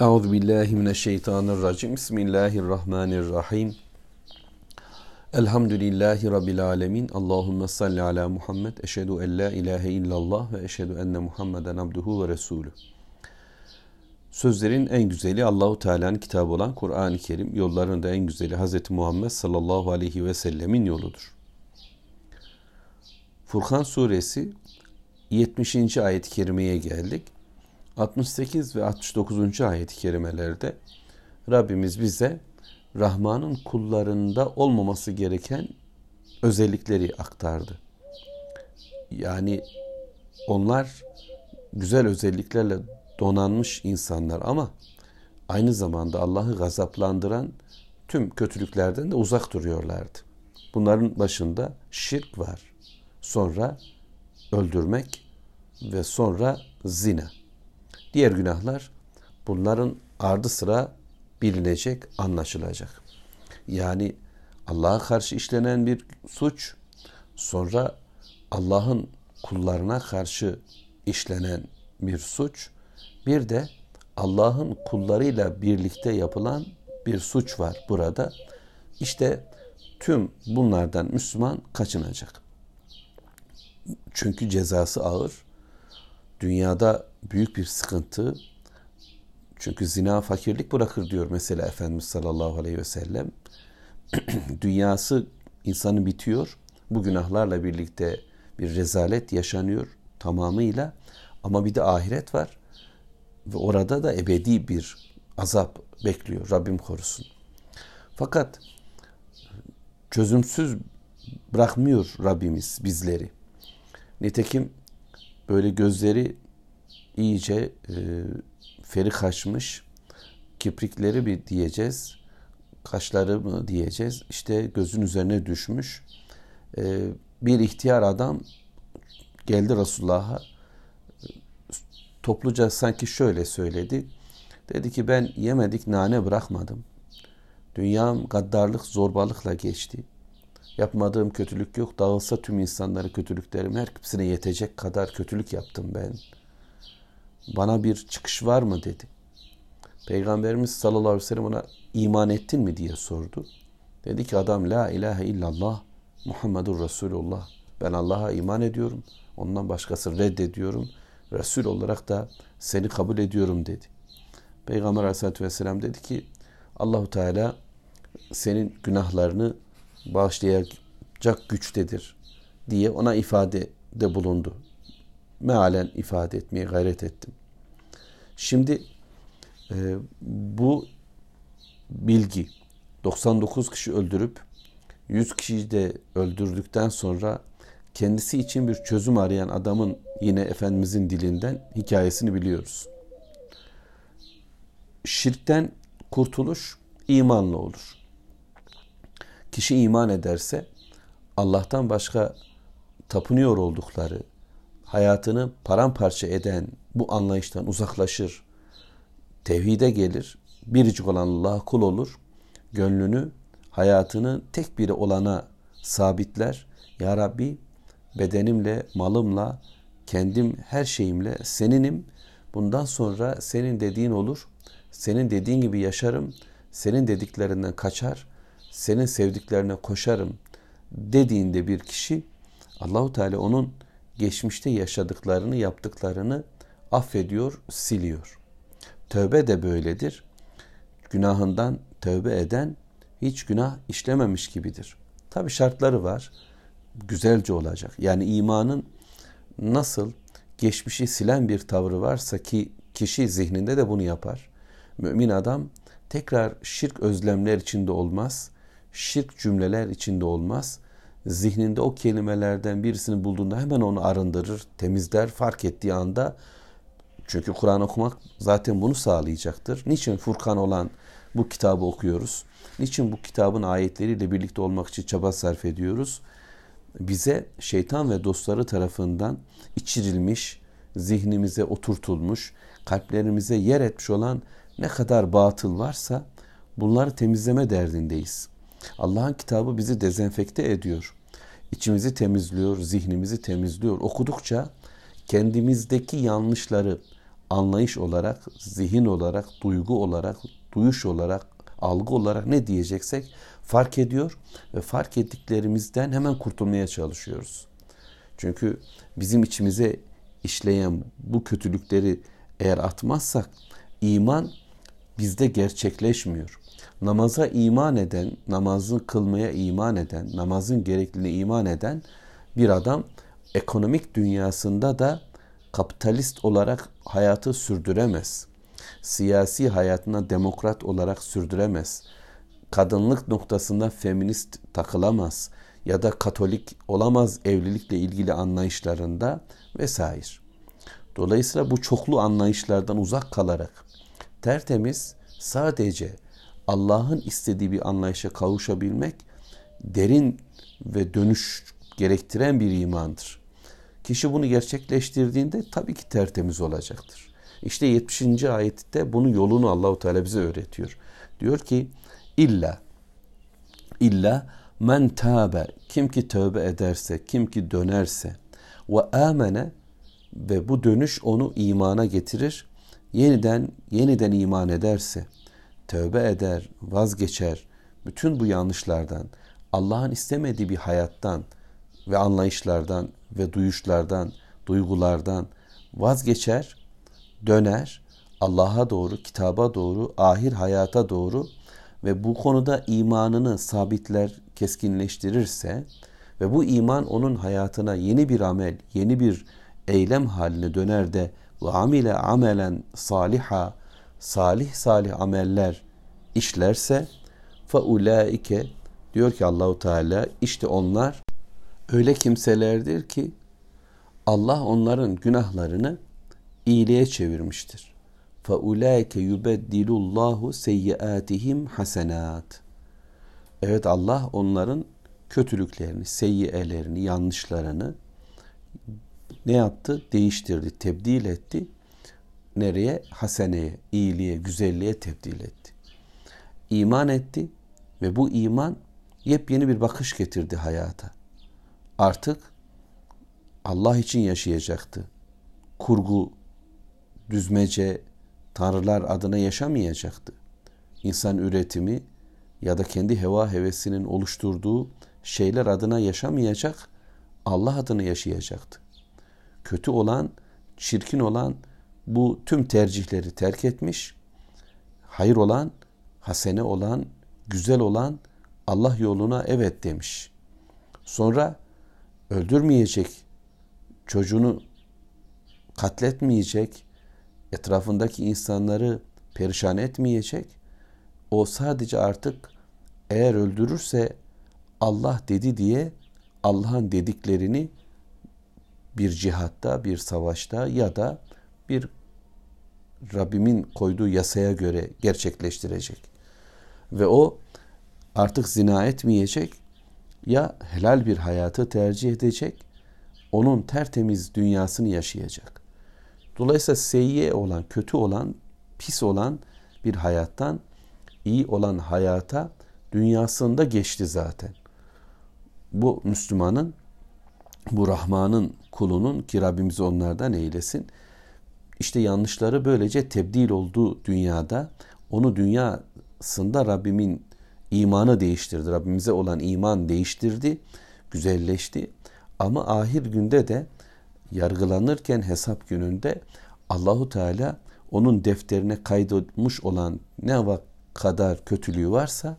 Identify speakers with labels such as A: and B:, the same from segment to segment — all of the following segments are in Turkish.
A: Euzu billahi mineşşeytanirracim. Bismillahirrahmanirrahim. Elhamdülillahi rabbil alamin. Allahumme salli ala Muhammed. Eşhedü en la ilahe illallah ve eşhedü enne Muhammeden abduhu ve resulü. Sözlerin en güzeli Allahu Teala'nın kitabı olan Kur'an-ı Kerim. Yolların da en güzeli Hz. Muhammed sallallahu aleyhi ve sellemin yoludur. Furkan suresi 70. ayet-i kerimeye geldik. 68 ve 69. ayet-i kerimelerde Rabbimiz bize Rahman'ın kullarında olmaması gereken özellikleri aktardı. Yani onlar güzel özelliklerle donanmış insanlar ama aynı zamanda Allah'ı gazaplandıran tüm kötülüklerden de uzak duruyorlardı. Bunların başında şirk var. Sonra öldürmek ve sonra zina. Diğer günahlar bunların ardı sıra bilinecek, anlaşılacak. Yani Allah'a karşı işlenen bir suç, sonra Allah'ın kullarına karşı işlenen bir suç, bir de Allah'ın kullarıyla birlikte yapılan bir suç var burada. İşte tüm bunlardan Müslüman kaçınacak. Çünkü cezası ağır. Dünyada büyük bir sıkıntı. Çünkü zina fakirlik bırakır diyor mesela Efendimiz sallallahu aleyhi ve sellem. Dünyası insanı bitiyor. Bu günahlarla birlikte bir rezalet yaşanıyor tamamıyla. Ama bir de ahiret var. Ve orada da ebedi bir azap bekliyor. Rabbim korusun. Fakat çözümsüz bırakmıyor Rabbimiz bizleri. Nitekim böyle gözleri iyice e, feri kaçmış, kiprikleri bir diyeceğiz, kaşları mı diyeceğiz, işte gözün üzerine düşmüş. E, bir ihtiyar adam geldi Resulullah'a, topluca sanki şöyle söyledi. Dedi ki ben yemedik nane bırakmadım. Dünyam gaddarlık, zorbalıkla geçti. Yapmadığım kötülük yok. Dağılsa tüm insanlara kötülüklerim hepsine yetecek kadar kötülük yaptım ben. Bana bir çıkış var mı dedi. Peygamberimiz sallallahu aleyhi ve sellem ona iman ettin mi diye sordu. Dedi ki adam la ilahe illallah Muhammedur Resulullah. Ben Allah'a iman ediyorum. Ondan başkası reddediyorum. Resul olarak da seni kabul ediyorum dedi. Peygamber aleyhissalatü vesselam dedi ki Allahu Teala senin günahlarını bağışlayacak güçtedir diye ona ifadede bulundu. Mealen ifade etmeye gayret ettim. Şimdi e, bu bilgi 99 kişi öldürüp 100 kişiyi de öldürdükten sonra kendisi için bir çözüm arayan adamın yine Efendimizin dilinden hikayesini biliyoruz. Şirkten kurtuluş imanla olur. Kişi iman ederse Allah'tan başka tapınıyor oldukları, hayatını paramparça eden bu anlayıştan uzaklaşır, tevhide gelir, biricik olan Allah'a kul olur, gönlünü, hayatını tek biri olana sabitler. Ya Rabbi bedenimle, malımla, kendim, her şeyimle seninim. Bundan sonra senin dediğin olur. Senin dediğin gibi yaşarım. Senin dediklerinden kaçar senin sevdiklerine koşarım dediğinde bir kişi Allahu Teala onun geçmişte yaşadıklarını, yaptıklarını affediyor, siliyor. Tövbe de böyledir. Günahından tövbe eden hiç günah işlememiş gibidir. Tabi şartları var. Güzelce olacak. Yani imanın nasıl geçmişi silen bir tavrı varsa ki kişi zihninde de bunu yapar. Mümin adam tekrar şirk özlemler içinde olmaz şirk cümleler içinde olmaz. Zihninde o kelimelerden birisini bulduğunda hemen onu arındırır, temizler, fark ettiği anda çünkü Kur'an okumak zaten bunu sağlayacaktır. Niçin Furkan olan bu kitabı okuyoruz? Niçin bu kitabın ayetleriyle birlikte olmak için çaba sarf ediyoruz? Bize şeytan ve dostları tarafından içirilmiş, zihnimize oturtulmuş, kalplerimize yer etmiş olan ne kadar batıl varsa bunları temizleme derdindeyiz. Allah'ın kitabı bizi dezenfekte ediyor. İçimizi temizliyor, zihnimizi temizliyor. Okudukça kendimizdeki yanlışları anlayış olarak, zihin olarak, duygu olarak, duyuş olarak, algı olarak ne diyeceksek fark ediyor ve fark ettiklerimizden hemen kurtulmaya çalışıyoruz. Çünkü bizim içimize işleyen bu kötülükleri eğer atmazsak iman bizde gerçekleşmiyor. Namaza iman eden, namazı kılmaya iman eden, namazın gerekliliğine iman eden bir adam ekonomik dünyasında da kapitalist olarak hayatı sürdüremez. Siyasi hayatına demokrat olarak sürdüremez. Kadınlık noktasında feminist takılamaz ya da katolik olamaz evlilikle ilgili anlayışlarında vesaire. Dolayısıyla bu çoklu anlayışlardan uzak kalarak tertemiz sadece Allah'ın istediği bir anlayışa kavuşabilmek derin ve dönüş gerektiren bir imandır. Kişi bunu gerçekleştirdiğinde tabii ki tertemiz olacaktır. İşte 70. ayette bunun yolunu Allahu Teala bize öğretiyor. Diyor ki illa illa men tabe kim ki tövbe ederse kim ki dönerse ve amene ve bu dönüş onu imana getirir. Yeniden yeniden iman ederse, tövbe eder, vazgeçer bütün bu yanlışlardan, Allah'ın istemediği bir hayattan ve anlayışlardan ve duyuşlardan, duygulardan vazgeçer, döner Allah'a doğru, kitaba doğru, ahir hayata doğru ve bu konuda imanını sabitler, keskinleştirirse ve bu iman onun hayatına yeni bir amel, yeni bir eylem haline döner de ve amile amelen saliha salih salih ameller işlerse fe ulaike diyor ki Allahu Teala işte onlar öyle kimselerdir ki Allah onların günahlarını iyiliğe çevirmiştir. Fe ulaike yubeddilullahu seyyiatihim hasenat. Evet Allah onların kötülüklerini, seyyiyelerini, yanlışlarını ne yaptı? Değiştirdi, tebdil etti. Nereye? Haseneye, iyiliğe, güzelliğe tebdil etti. İman etti ve bu iman yepyeni bir bakış getirdi hayata. Artık Allah için yaşayacaktı. Kurgu, düzmece, tanrılar adına yaşamayacaktı. İnsan üretimi ya da kendi heva hevesinin oluşturduğu şeyler adına yaşamayacak, Allah adına yaşayacaktı kötü olan, çirkin olan bu tüm tercihleri terk etmiş. Hayır olan, hasene olan, güzel olan Allah yoluna evet demiş. Sonra öldürmeyecek, çocuğunu katletmeyecek, etrafındaki insanları perişan etmeyecek. O sadece artık eğer öldürürse Allah dedi diye Allah'ın dediklerini bir cihatta, bir savaşta ya da bir Rabbimin koyduğu yasaya göre gerçekleştirecek. Ve o artık zina etmeyecek ya helal bir hayatı tercih edecek, onun tertemiz dünyasını yaşayacak. Dolayısıyla seyyiye olan, kötü olan, pis olan bir hayattan iyi olan hayata dünyasında geçti zaten. Bu Müslümanın bu Rahman'ın kulunun ki Rabbimiz onlardan eylesin. İşte yanlışları böylece tebdil olduğu dünyada onu dünyasında Rabbimin imanı değiştirdi. Rabbimize olan iman değiştirdi, güzelleşti. Ama ahir günde de yargılanırken hesap gününde Allahu Teala onun defterine kaydolmuş olan ne kadar kötülüğü varsa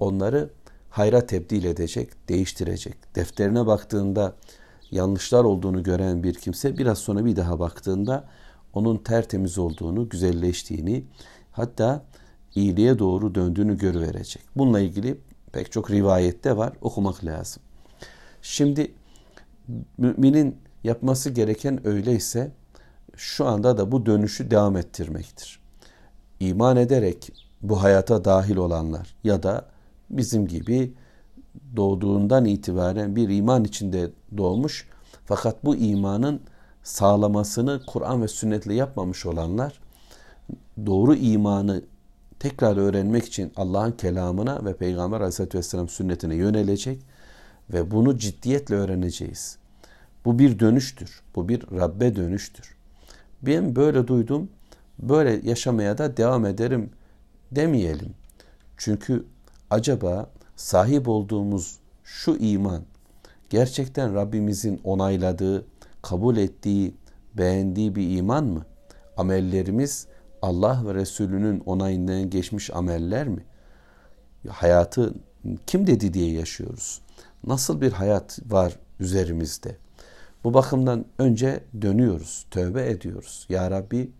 A: onları hayra tebdil edecek, değiştirecek. Defterine baktığında yanlışlar olduğunu gören bir kimse biraz sonra bir daha baktığında onun tertemiz olduğunu, güzelleştiğini, hatta iyiliğe doğru döndüğünü görüverecek. Bununla ilgili pek çok rivayette var, okumak lazım. Şimdi müminin yapması gereken öyleyse şu anda da bu dönüşü devam ettirmektir. İman ederek bu hayata dahil olanlar ya da bizim gibi doğduğundan itibaren bir iman içinde doğmuş fakat bu imanın sağlamasını Kur'an ve sünnetle yapmamış olanlar doğru imanı tekrar öğrenmek için Allah'ın kelamına ve Peygamber Aleyhisselatü Vesselam sünnetine yönelecek ve bunu ciddiyetle öğreneceğiz. Bu bir dönüştür. Bu bir Rabbe dönüştür. Ben böyle duydum, böyle yaşamaya da devam ederim demeyelim. Çünkü acaba sahip olduğumuz şu iman gerçekten Rabbimizin onayladığı, kabul ettiği, beğendiği bir iman mı? Amellerimiz Allah ve Resulünün onayından geçmiş ameller mi? Hayatı kim dedi diye yaşıyoruz. Nasıl bir hayat var üzerimizde? Bu bakımdan önce dönüyoruz, tövbe ediyoruz. Ya Rabbi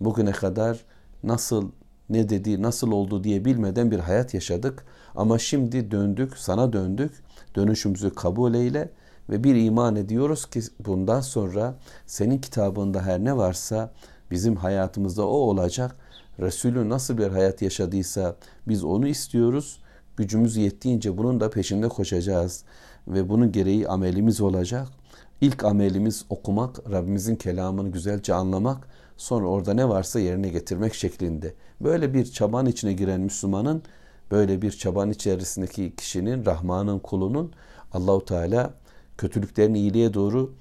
A: bugüne kadar nasıl ne dedi, nasıl oldu diye bilmeden bir hayat yaşadık. Ama şimdi döndük, sana döndük. Dönüşümüzü kabul eyle ve bir iman ediyoruz ki bundan sonra senin kitabında her ne varsa bizim hayatımızda o olacak. Resulü nasıl bir hayat yaşadıysa biz onu istiyoruz. Gücümüz yettiğince bunun da peşinde koşacağız ve bunun gereği amelimiz olacak. İlk amelimiz okumak, Rabbimizin kelamını güzelce anlamak, sonra orada ne varsa yerine getirmek şeklinde. Böyle bir çaban içine giren Müslümanın, böyle bir çaban içerisindeki kişinin, Rahman'ın kulunun Allahu Teala kötülüklerini iyiliğe doğru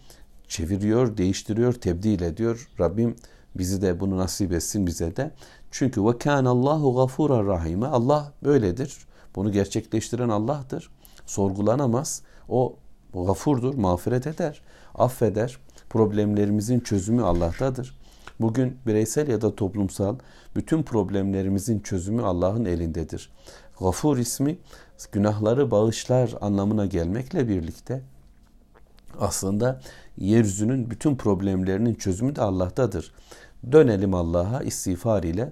A: çeviriyor, değiştiriyor, tebdil ediyor. Rabbim bizi de bunu nasip etsin bize de. Çünkü ve kan Allahu gafura rahime. Allah böyledir. Bunu gerçekleştiren Allah'tır. Sorgulanamaz. O gafurdur, mağfiret eder, affeder. Problemlerimizin çözümü Allah'tadır. Bugün bireysel ya da toplumsal bütün problemlerimizin çözümü Allah'ın elindedir. Gafur ismi günahları bağışlar anlamına gelmekle birlikte aslında yeryüzünün bütün problemlerinin çözümü de Allah'tadır. Dönelim Allah'a istiğfar ile,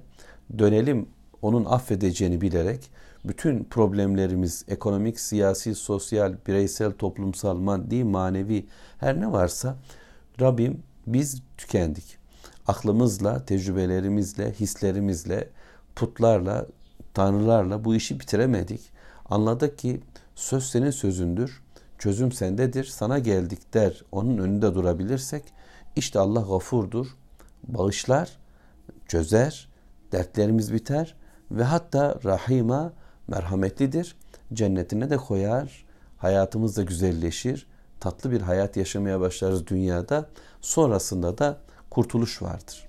A: dönelim onun affedeceğini bilerek bütün problemlerimiz ekonomik, siyasi, sosyal, bireysel, toplumsal, maddi, manevi her ne varsa Rabbim biz tükendik. Aklımızla, tecrübelerimizle, hislerimizle, putlarla, tanrılarla bu işi bitiremedik. Anladık ki söz senin sözündür, çözüm sendedir, sana geldik der, onun önünde durabilirsek işte Allah gafurdur, bağışlar, çözer, dertlerimiz biter ve hatta rahima merhametlidir. Cennetine de koyar, hayatımız da güzelleşir, tatlı bir hayat yaşamaya başlarız dünyada. Sonrasında da kurtuluş vardır.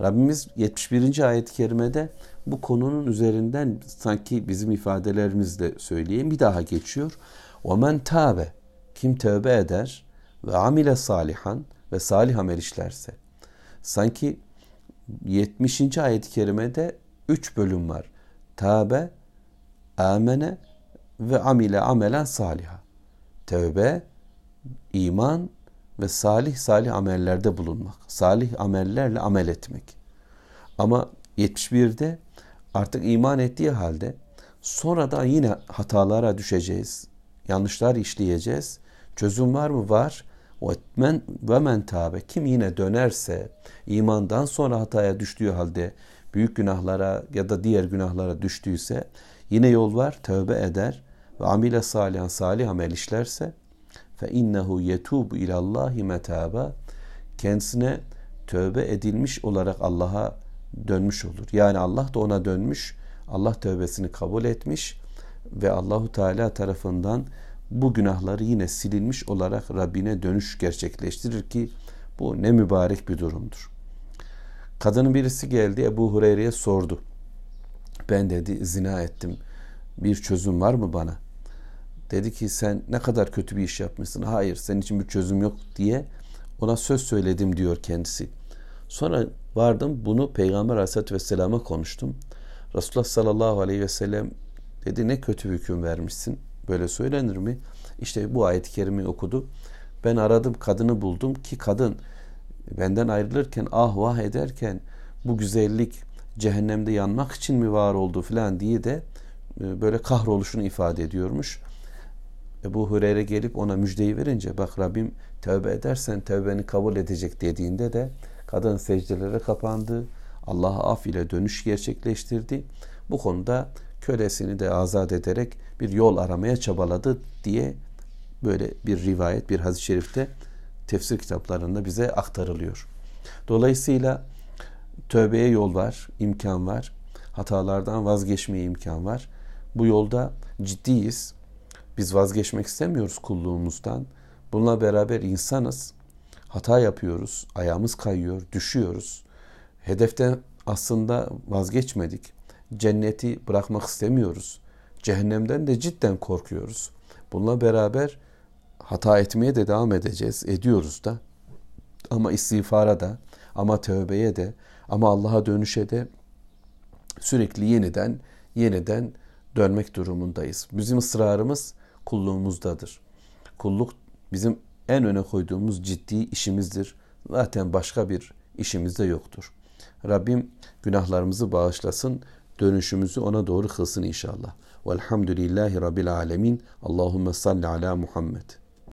A: Rabbimiz 71. ayet-i kerimede bu konunun üzerinden sanki bizim ifadelerimizle söyleyeyim bir daha geçiyor. وَمَنْ tabe Kim tövbe eder ve amile salihan ve salih amel işlerse. Sanki 70. ayet-i kerimede 3 bölüm var. Tabe, amene ve amile amelen saliha. Tövbe, iman ve salih salih amellerde bulunmak. Salih amellerle amel etmek. Ama 71'de artık iman ettiği halde sonra da yine hatalara düşeceğiz. Yanlışlar işleyeceğiz. Çözüm var mı? Var. Men ve men tabe kim yine dönerse imandan sonra hataya düştüğü halde büyük günahlara ya da diğer günahlara düştüyse yine yol var tövbe eder ve amile salihan salih amel işlerse fe innehu yetubu ilallahi metaba kendisine tövbe edilmiş olarak Allah'a dönmüş olur. Yani Allah da ona dönmüş, Allah tövbesini kabul etmiş ve Allahu Teala tarafından bu günahları yine silinmiş olarak Rabbine dönüş gerçekleştirir ki bu ne mübarek bir durumdur. Kadının birisi geldi Ebu Hureyre'ye sordu. Ben dedi zina ettim. Bir çözüm var mı bana? Dedi ki sen ne kadar kötü bir iş yapmışsın. Hayır senin için bir çözüm yok diye ona söz söyledim diyor kendisi. Sonra vardım bunu Peygamber Aleyhisselatü Vesselam'a konuştum. Resulullah sallallahu aleyhi ve sellem dedi ne kötü hüküm vermişsin. Böyle söylenir mi? İşte bu ayet-i kerimeyi okudu. Ben aradım kadını buldum ki kadın benden ayrılırken ah vah ederken bu güzellik cehennemde yanmak için mi var oldu filan diye de e, böyle kahroluşunu ifade ediyormuş. Ebu Hureyre gelip ona müjdeyi verince bak Rabbim tövbe edersen tövbeni kabul edecek dediğinde de kadın secdelere kapandı. Allah'a af ile dönüş gerçekleştirdi. Bu konuda kölesini de azat ederek bir yol aramaya çabaladı diye böyle bir rivayet bir hadis-i şerifte tefsir kitaplarında bize aktarılıyor. Dolayısıyla tövbeye yol var, imkan var. Hatalardan vazgeçmeye imkan var. Bu yolda ciddiyiz. Biz vazgeçmek istemiyoruz kulluğumuzdan. Bununla beraber insanız. hata yapıyoruz, ayağımız kayıyor, düşüyoruz. Hedeften aslında vazgeçmedik. Cenneti bırakmak istemiyoruz. Cehennemden de cidden korkuyoruz. Bununla beraber hata etmeye de devam edeceğiz, ediyoruz da. Ama istiğfara da, ama tövbeye de, ama Allah'a dönüşe de sürekli yeniden, yeniden dönmek durumundayız. Bizim ısrarımız kulluğumuzdadır. Kulluk bizim en öne koyduğumuz ciddi işimizdir. Zaten başka bir işimiz de yoktur. Rabbim günahlarımızı bağışlasın, dönüşümüzü ona doğru kılsın inşallah. Velhamdülillahi Rabbil alemin. Allahümme salli ala Muhammed.